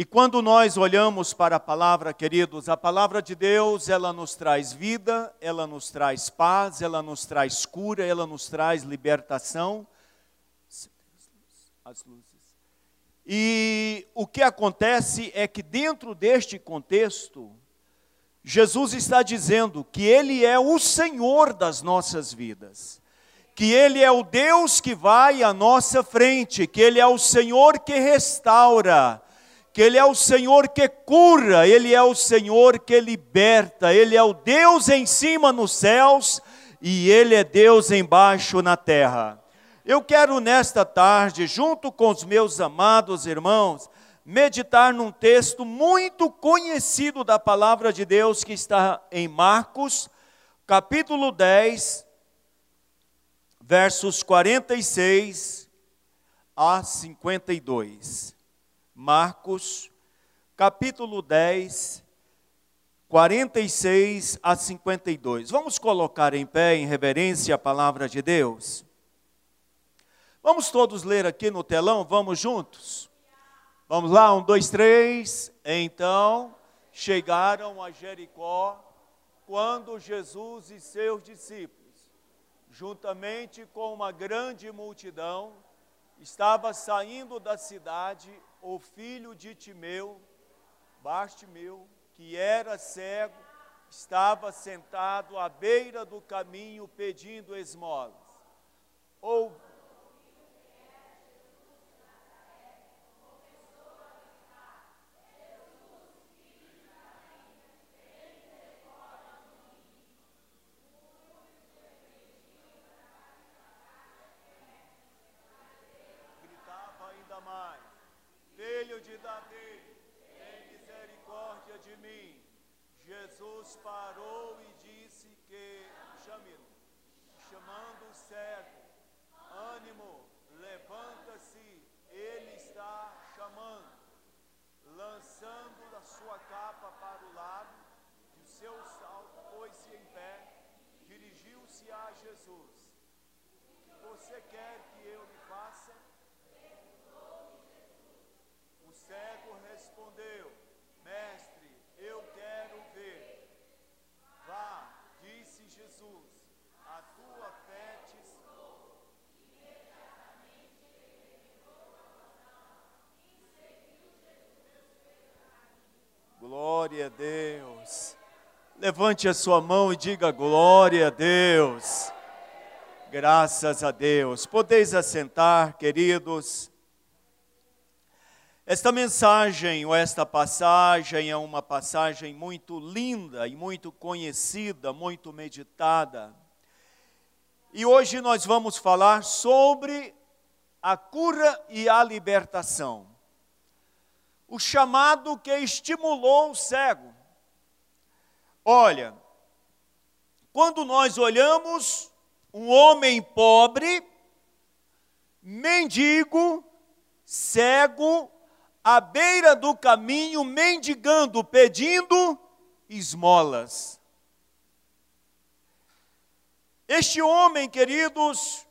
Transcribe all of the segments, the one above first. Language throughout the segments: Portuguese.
E quando nós olhamos para a palavra, queridos, a palavra de Deus, ela nos traz vida, ela nos traz paz, ela nos traz cura, ela nos traz libertação. As luzes. E o que acontece é que dentro deste contexto, Jesus está dizendo que Ele é o Senhor das nossas vidas, que Ele é o Deus que vai à nossa frente, que Ele é o Senhor que restaura, que Ele é o Senhor que cura, Ele é o Senhor que liberta, Ele é o Deus em cima nos céus e Ele é Deus embaixo na terra. Eu quero nesta tarde, junto com os meus amados irmãos, meditar num texto muito conhecido da palavra de Deus que está em Marcos, capítulo 10, versos 46 a 52. Marcos, capítulo 10, 46 a 52. Vamos colocar em pé em reverência a palavra de Deus. Vamos todos ler aqui no telão, vamos juntos? Vamos lá, um, dois, três. Então chegaram a Jericó quando Jesus e seus discípulos, juntamente com uma grande multidão, estava saindo da cidade o filho de Timeu, Bartimeu, que era cego, estava sentado à beira do caminho pedindo esmolas. Ou Jesus parou e disse que, chame-no, chamando o cego, ânimo, levanta-se, ele está chamando, lançando a sua capa para o lado, de seu salto pôs-se em pé, a Jesus. Você quer que eu lhe faça? O cego respondeu, mestre, eu quero ver. Vá, disse Jesus, a tua fé te Glória a Deus. Levante a sua mão e diga glória a Deus. Graças a Deus. Podeis assentar, queridos. Esta mensagem ou esta passagem é uma passagem muito linda e muito conhecida, muito meditada. E hoje nós vamos falar sobre a cura e a libertação. O chamado que estimulou o cego. Olha, quando nós olhamos um homem pobre, mendigo, cego, à beira do caminho, mendigando, pedindo esmolas. Este homem, queridos,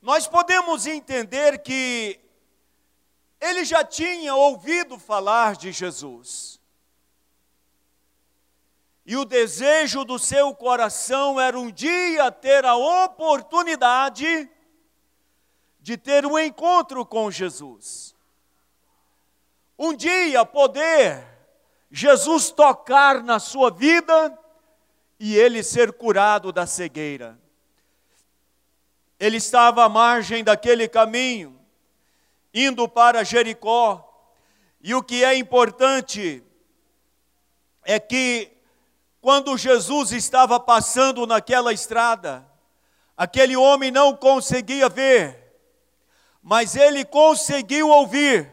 nós podemos entender que ele já tinha ouvido falar de Jesus. E o desejo do seu coração era um dia ter a oportunidade de ter um encontro com Jesus. Um dia poder Jesus tocar na sua vida e ele ser curado da cegueira. Ele estava à margem daquele caminho, indo para Jericó, e o que é importante é que, quando Jesus estava passando naquela estrada, aquele homem não conseguia ver, mas ele conseguiu ouvir.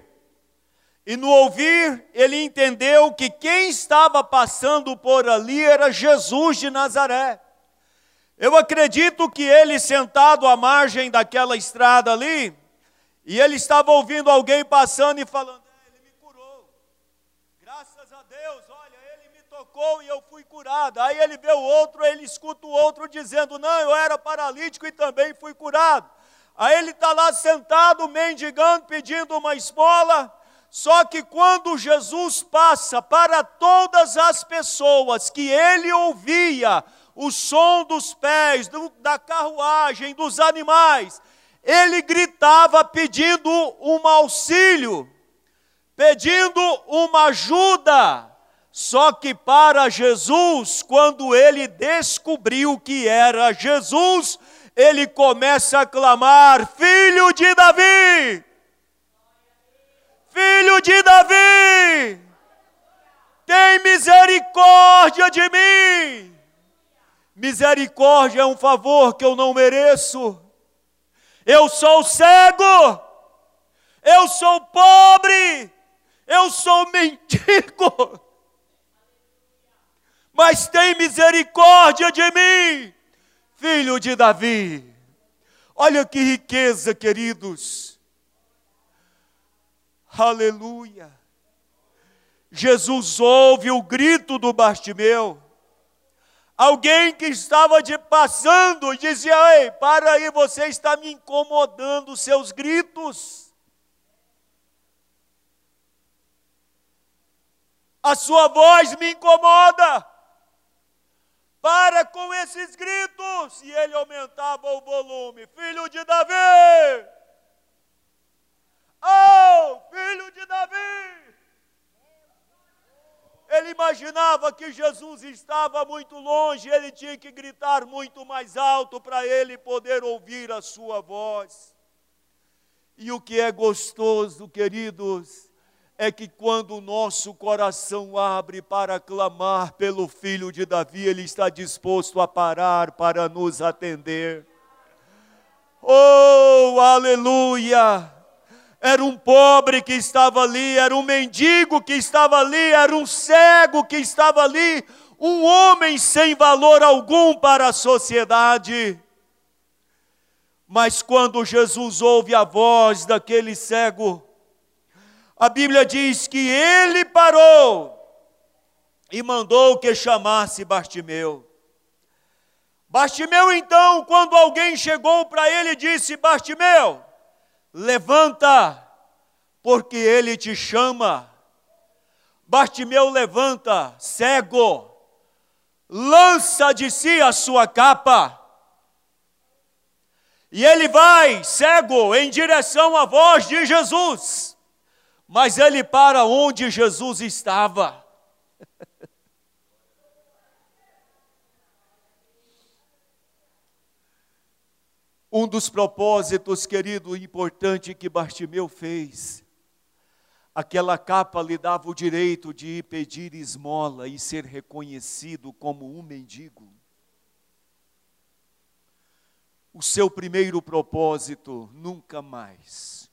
E no ouvir, ele entendeu que quem estava passando por ali era Jesus de Nazaré. Eu acredito que ele sentado à margem daquela estrada ali, e ele estava ouvindo alguém passando e falando: é, Ele me curou. Graças a Deus, olha, ele me tocou e eu fui curado. Aí ele vê o outro, ele escuta o outro dizendo: Não, eu era paralítico e também fui curado. Aí ele está lá sentado, mendigando, pedindo uma esmola. Só que quando Jesus passa para todas as pessoas que ele ouvia o som dos pés, do, da carruagem, dos animais, ele gritava pedindo um auxílio, pedindo uma ajuda. Só que para Jesus, quando ele descobriu que era Jesus, ele começa a clamar: Filho de Davi! Filho de Davi! Tem misericórdia de mim! Misericórdia é um favor que eu não mereço. Eu sou cego, eu sou pobre, eu sou mendigo. Mas tem misericórdia de mim, filho de Davi. Olha que riqueza, queridos. Aleluia. Jesus ouve o grito do Bartimeu. Alguém que estava de passando dizia: Ei, para aí, você está me incomodando, seus gritos. A sua voz me incomoda. Para com esses gritos. E ele aumentava o volume: Filho de Davi! Oh, filho de Davi! Ele imaginava que Jesus estava muito longe, ele tinha que gritar muito mais alto para ele poder ouvir a sua voz. E o que é gostoso, queridos, é que quando o nosso coração abre para clamar pelo filho de Davi, ele está disposto a parar para nos atender. Oh, aleluia! Era um pobre que estava ali, era um mendigo que estava ali, era um cego que estava ali, um homem sem valor algum para a sociedade. Mas quando Jesus ouve a voz daquele cego, a Bíblia diz que ele parou e mandou que chamasse Bartimeu. Bartimeu, então, quando alguém chegou para ele, disse: Bartimeu, levanta, porque ele te chama. Bartimeu levanta, cego, lança de si a sua capa. E ele vai, cego, em direção à voz de Jesus. Mas ele para onde Jesus estava. Um dos propósitos, querido, importante que Bartimeu fez, aquela capa lhe dava o direito de ir pedir esmola e ser reconhecido como um mendigo. O seu primeiro propósito, nunca mais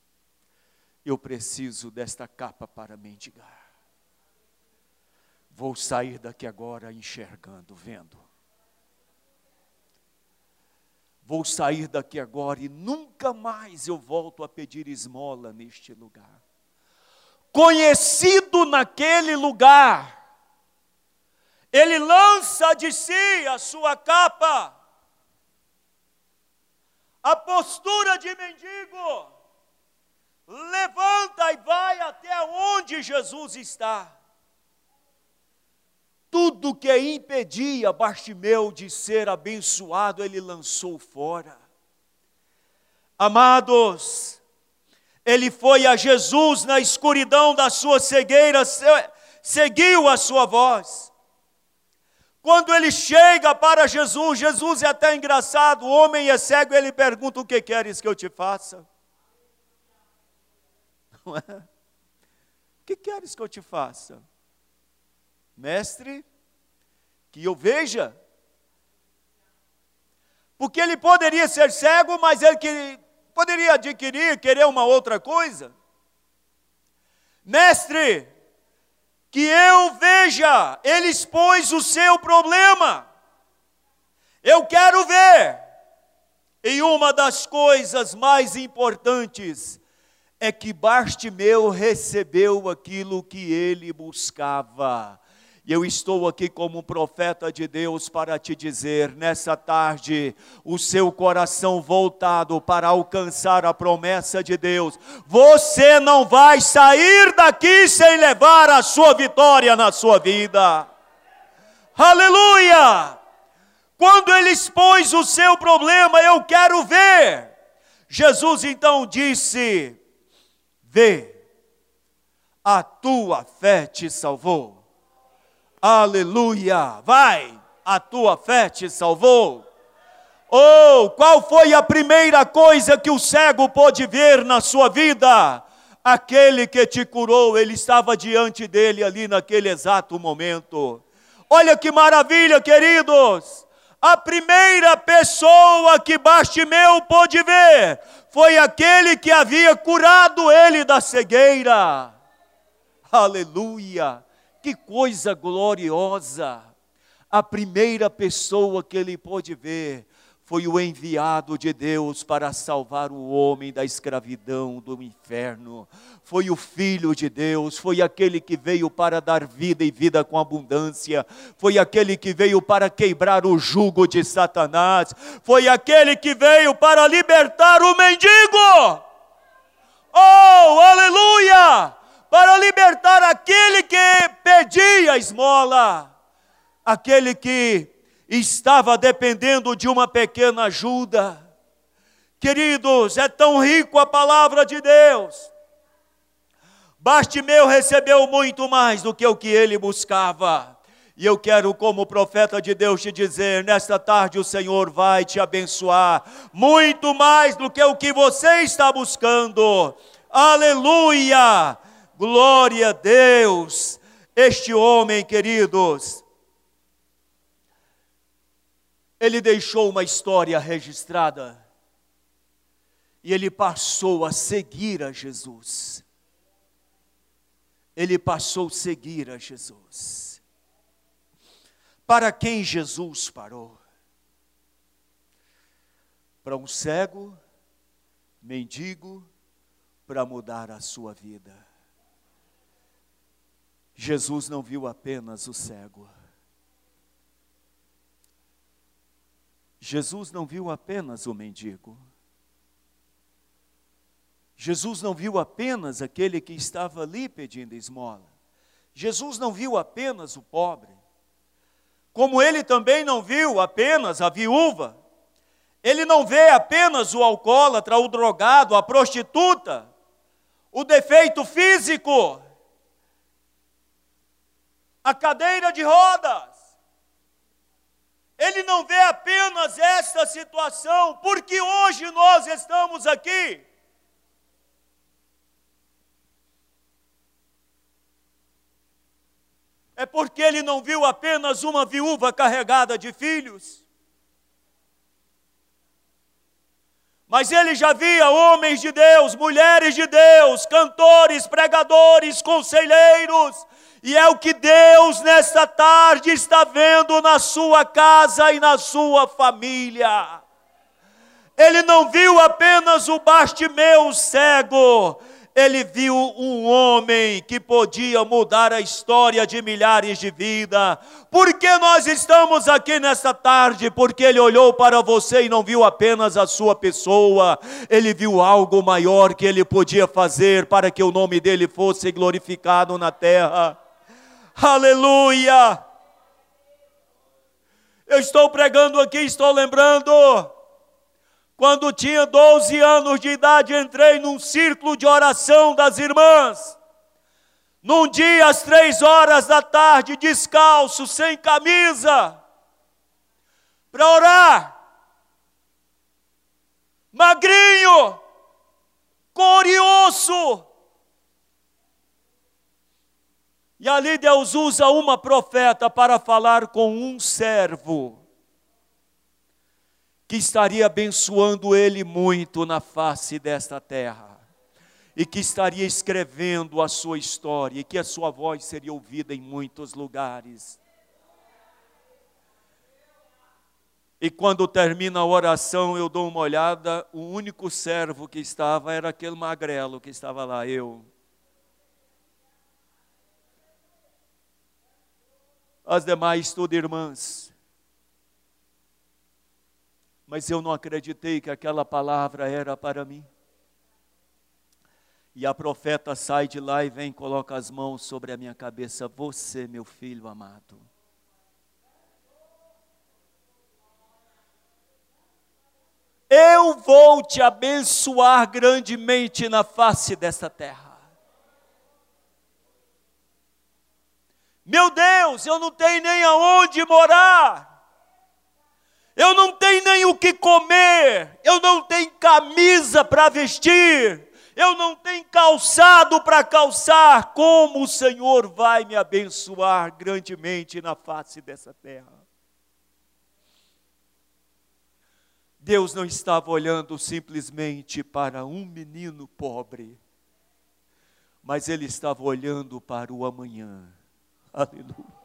eu preciso desta capa para mendigar. Vou sair daqui agora enxergando, vendo. Vou sair daqui agora e nunca mais eu volto a pedir esmola neste lugar. Conhecido naquele lugar, ele lança de si a sua capa, a postura de mendigo, levanta e vai até onde Jesus está tudo que impedia Bartimeu de ser abençoado, ele lançou fora. Amados, ele foi a Jesus na escuridão da sua cegueira, seguiu a sua voz. Quando ele chega para Jesus, Jesus é até engraçado, o homem é cego, ele pergunta: O que queres que eu te faça? Não é? O que queres que eu te faça? Mestre, que eu veja. Porque ele poderia ser cego, mas ele que, poderia adquirir, querer uma outra coisa. Mestre, que eu veja, ele expôs o seu problema. Eu quero ver. E uma das coisas mais importantes é que Bartimeu recebeu aquilo que ele buscava. E eu estou aqui como profeta de Deus para te dizer, nessa tarde, o seu coração voltado para alcançar a promessa de Deus, você não vai sair daqui sem levar a sua vitória na sua vida. Aleluia! Quando ele expôs o seu problema, eu quero ver. Jesus então disse: Vê, a tua fé te salvou. Aleluia! Vai, a tua fé te salvou. Oh, qual foi a primeira coisa que o cego pôde ver na sua vida? Aquele que te curou, ele estava diante dele ali naquele exato momento. Olha que maravilha, queridos! A primeira pessoa que Bastimeu pôde ver foi aquele que havia curado ele da cegueira. Aleluia! Que coisa gloriosa! A primeira pessoa que ele pôde ver foi o enviado de Deus para salvar o homem da escravidão, do inferno. Foi o Filho de Deus, foi aquele que veio para dar vida e vida com abundância. Foi aquele que veio para quebrar o jugo de Satanás. Foi aquele que veio para libertar o mendigo. Oh, aleluia! Para libertar aquele que pedia esmola, aquele que estava dependendo de uma pequena ajuda. Queridos, é tão rico a palavra de Deus. Bastimeu recebeu muito mais do que o que ele buscava. E eu quero, como profeta de Deus, te dizer: nesta tarde o Senhor vai te abençoar, muito mais do que o que você está buscando. Aleluia! Glória a Deus! Este homem, queridos, ele deixou uma história registrada e ele passou a seguir a Jesus. Ele passou a seguir a Jesus. Para quem Jesus parou? Para um cego, mendigo, para mudar a sua vida. Jesus não viu apenas o cego. Jesus não viu apenas o mendigo. Jesus não viu apenas aquele que estava ali pedindo esmola. Jesus não viu apenas o pobre. Como ele também não viu apenas a viúva. Ele não vê apenas o alcoólatra, o drogado, a prostituta, o defeito físico a cadeira de rodas. Ele não vê apenas esta situação, porque hoje nós estamos aqui. É porque ele não viu apenas uma viúva carregada de filhos. Mas ele já via homens de Deus, mulheres de Deus, cantores, pregadores, conselheiros, e é o que Deus nesta tarde está vendo na sua casa e na sua família. Ele não viu apenas o Bastimeu cego, ele viu um homem que podia mudar a história de milhares de vidas. Por que nós estamos aqui nesta tarde? Porque ele olhou para você e não viu apenas a sua pessoa, ele viu algo maior que ele podia fazer para que o nome dele fosse glorificado na terra. Aleluia! Eu estou pregando aqui, estou lembrando. Quando tinha 12 anos de idade, entrei num círculo de oração das irmãs. Num dia, às três horas da tarde, descalço, sem camisa, para orar. Magrinho, curioso, E ali Deus usa uma profeta para falar com um servo que estaria abençoando ele muito na face desta terra e que estaria escrevendo a sua história e que a sua voz seria ouvida em muitos lugares. E quando termina a oração, eu dou uma olhada, o único servo que estava era aquele magrelo que estava lá, eu. as demais tudo irmãs. Mas eu não acreditei que aquela palavra era para mim. E a profeta sai de lá e vem, coloca as mãos sobre a minha cabeça. Você, meu filho amado. Eu vou te abençoar grandemente na face desta terra. Meu Deus, eu não tenho nem aonde morar. Eu não tenho nem o que comer. Eu não tenho camisa para vestir. Eu não tenho calçado para calçar. Como o Senhor vai me abençoar grandemente na face dessa terra? Deus não estava olhando simplesmente para um menino pobre, mas Ele estava olhando para o amanhã. Aleluia.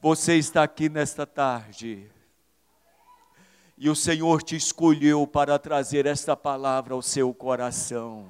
Você está aqui nesta tarde. E o Senhor te escolheu para trazer esta palavra ao seu coração.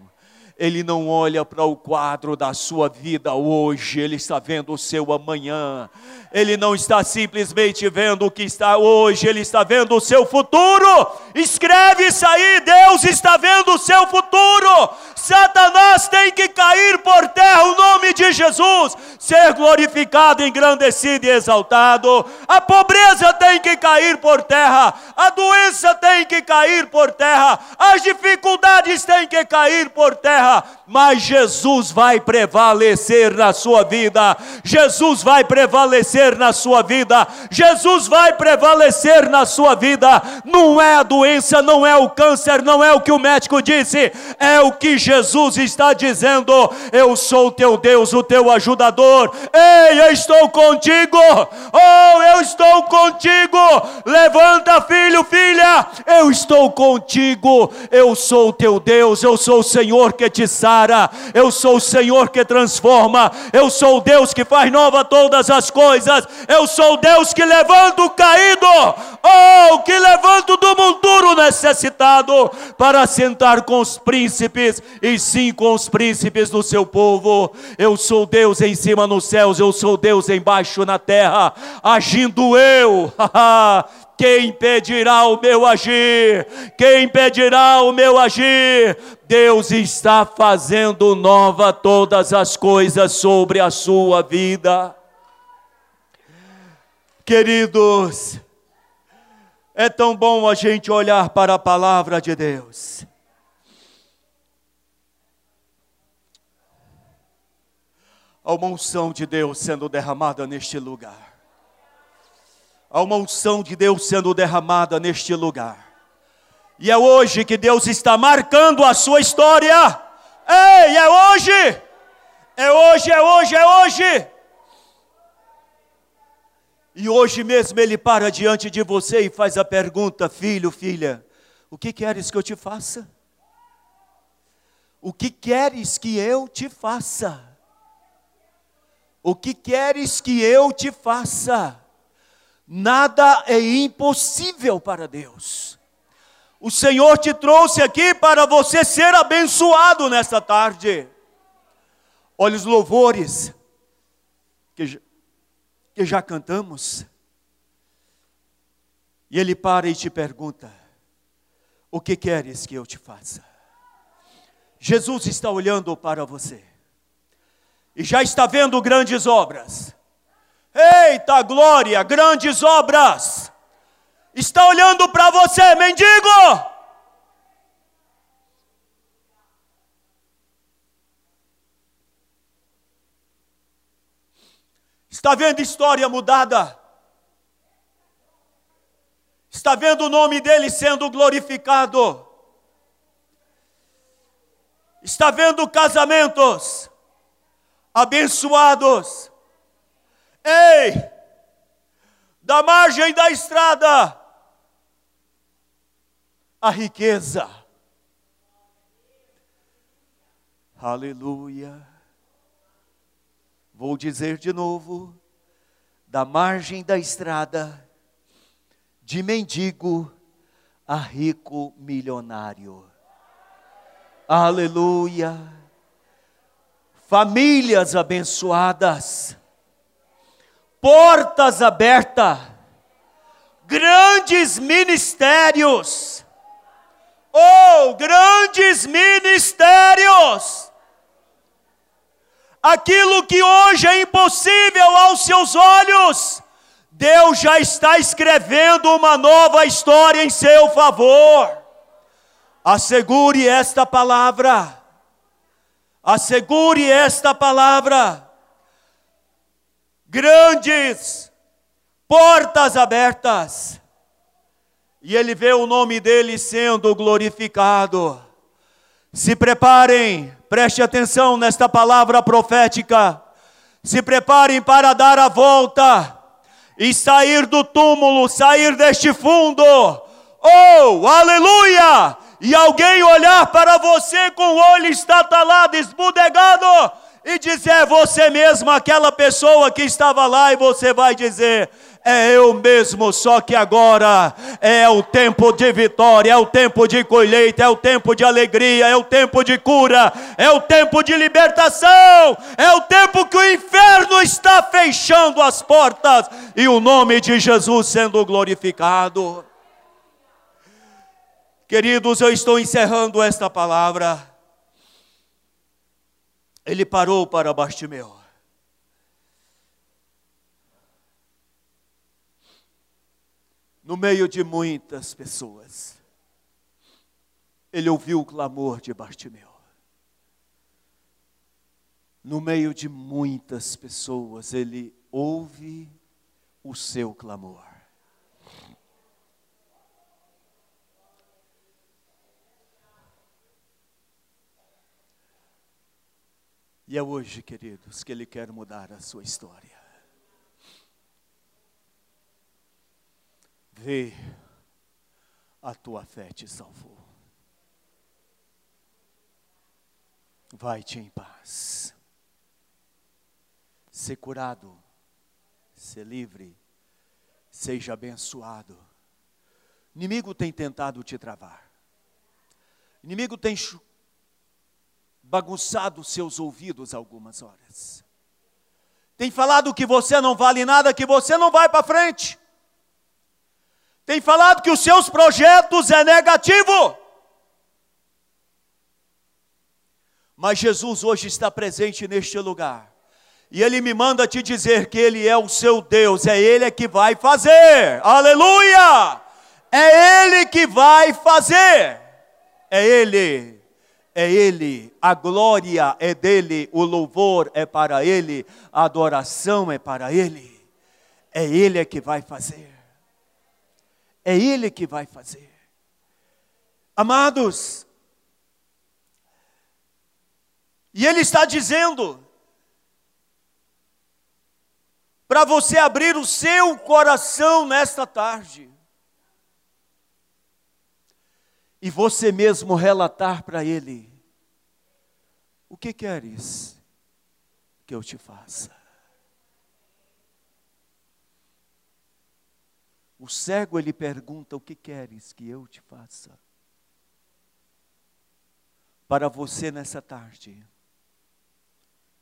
Ele não olha para o quadro da sua vida hoje, ele está vendo o seu amanhã. Ele não está simplesmente vendo o que está hoje, ele está vendo o seu futuro. Escreve isso aí, Deus está vendo o seu futuro. Satanás tem que cair por terra o nome de Jesus, ser glorificado, engrandecido e exaltado. A pobreza tem que cair por terra, a doença tem que cair por terra, as dificuldades têm que cair por terra, mas Jesus vai prevalecer na sua vida. Jesus vai prevalecer na sua vida. Jesus vai prevalecer na sua vida. Não é a doença, não é o câncer, não é o que o médico disse, é o que Jesus está dizendo: Eu sou o teu Deus, o teu ajudador. Ei, eu estou contigo. Oh, eu estou contigo. Levanta, filho, filha. Eu estou contigo. Eu sou o teu Deus. Eu sou o Senhor que te sara. Eu sou o Senhor que transforma. Eu sou o Deus que faz nova todas as coisas. Eu sou o Deus que levanta o caído. Oh, que levanta o do monturo necessitado para sentar com os príncipes e sim com os príncipes do seu povo. Eu sou Deus em cima nos céus, eu sou Deus embaixo na terra, agindo eu. Quem impedirá o meu agir? Quem impedirá o meu agir? Deus está fazendo nova todas as coisas sobre a sua vida. Queridos, é tão bom a gente olhar para a palavra de Deus. Uma unção de Deus sendo derramada neste lugar. Há uma unção de Deus sendo derramada neste lugar. E é hoje que Deus está marcando a sua história. Ei, é hoje! É hoje, é hoje, é hoje! E hoje mesmo ele para diante de você e faz a pergunta: Filho, filha, o que queres que eu te faça? O que queres que eu te faça? O que queres que eu te faça? Nada é impossível para Deus. O Senhor te trouxe aqui para você ser abençoado nesta tarde. Olha os louvores que já, que já cantamos. E ele para e te pergunta: O que queres que eu te faça? Jesus está olhando para você e já está vendo grandes obras. Eita glória, grandes obras. Está olhando para você, mendigo. Está vendo história mudada? Está vendo o nome dele sendo glorificado? Está vendo casamentos abençoados. Ei, da margem da estrada, a riqueza. Aleluia. Vou dizer de novo, da margem da estrada, de mendigo a rico milionário. Aleluia famílias abençoadas, portas abertas, grandes ministérios. Oh, grandes ministérios! Aquilo que hoje é impossível aos seus olhos, Deus já está escrevendo uma nova história em seu favor. Assegure esta palavra. Assegure esta palavra. Grandes portas abertas. E ele vê o nome dele sendo glorificado. Se preparem, preste atenção nesta palavra profética. Se preparem para dar a volta e sair do túmulo, sair deste fundo. Oh, aleluia! E alguém olhar para você com o olho estatalado, esbudegado, e dizer: você mesmo, aquela pessoa que estava lá, e você vai dizer: é eu mesmo, só que agora é o tempo de vitória, é o tempo de colheita, é o tempo de alegria, é o tempo de cura, é o tempo de libertação, é o tempo que o inferno está fechando as portas e o nome de Jesus sendo glorificado. Queridos, eu estou encerrando esta palavra. Ele parou para Bastimeu. no meio de muitas pessoas, ele ouviu o clamor de Bartimeu. No meio de muitas pessoas, ele ouve o seu clamor. E é hoje, queridos, que Ele quer mudar a sua história. Vê, a tua fé te salvou. Vai-te em paz. Ser curado, ser livre, seja abençoado. O inimigo tem tentado te travar. O inimigo tem bagunçado seus ouvidos algumas horas. Tem falado que você não vale nada, que você não vai para frente tem falado que os seus projetos é negativo. Mas Jesus hoje está presente neste lugar. E Ele me manda te dizer que Ele é o seu Deus, é Ele é que vai fazer. Aleluia! É Ele que vai fazer. É Ele. É Ele. A glória é dele, o louvor é para Ele, a adoração é para Ele. É Ele é que vai fazer. É Ele que vai fazer. Amados, e Ele está dizendo, para você abrir o seu coração nesta tarde, e você mesmo relatar para Ele: O que queres que eu te faça? O cego ele pergunta: O que queres que eu te faça? Para você nessa tarde,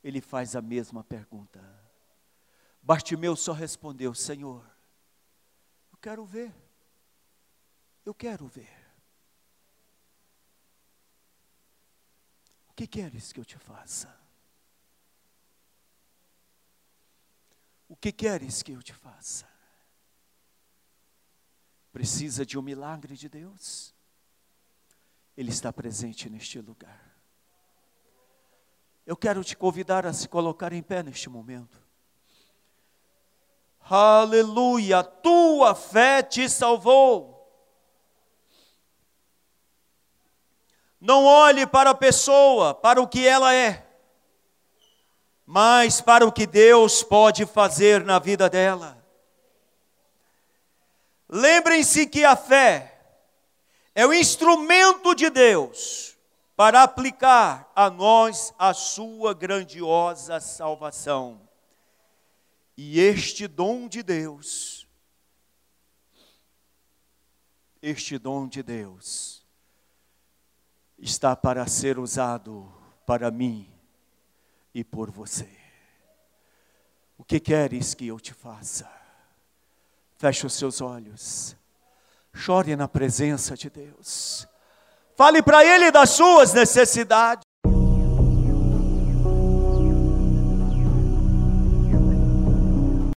ele faz a mesma pergunta. Bartimeu só respondeu: Senhor, eu quero ver, eu quero ver. O que queres que eu te faça? O que queres que eu te faça? precisa de um milagre de Deus, Ele está presente neste lugar. Eu quero te convidar a se colocar em pé neste momento. Aleluia, tua fé te salvou. Não olhe para a pessoa, para o que ela é, mas para o que Deus pode fazer na vida dela. Lembrem-se que a fé é o instrumento de Deus para aplicar a nós a sua grandiosa salvação. E este dom de Deus, este dom de Deus, está para ser usado para mim e por você. O que queres que eu te faça? Feche os seus olhos. Chore na presença de Deus. Fale para Ele das suas necessidades.